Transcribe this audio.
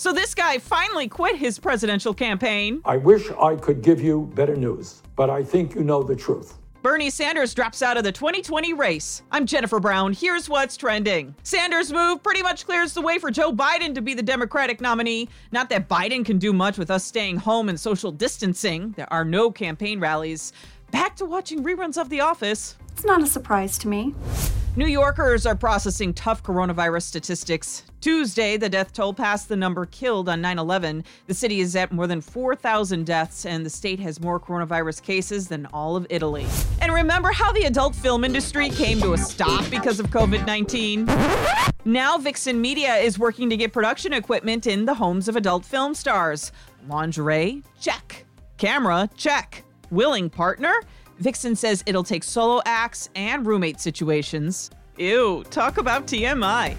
So this guy finally quit his presidential campaign. I wish I could give you better news, but I think you know the truth. Bernie Sanders drops out of the 2020 race. I'm Jennifer Brown. Here's what's trending. Sanders' move pretty much clears the way for Joe Biden to be the Democratic nominee. Not that Biden can do much with us staying home and social distancing. There are no campaign rallies. Back to watching reruns of The Office. It's not a surprise to me. New Yorkers are processing tough coronavirus statistics. Tuesday, the death toll passed the number killed on 9 11. The city is at more than 4,000 deaths, and the state has more coronavirus cases than all of Italy. And remember how the adult film industry came to a stop because of COVID 19? Now, Vixen Media is working to get production equipment in the homes of adult film stars. Lingerie? Check. Camera? Check. Willing partner? Vixen says it'll take solo acts and roommate situations. Ew, talk about TMI.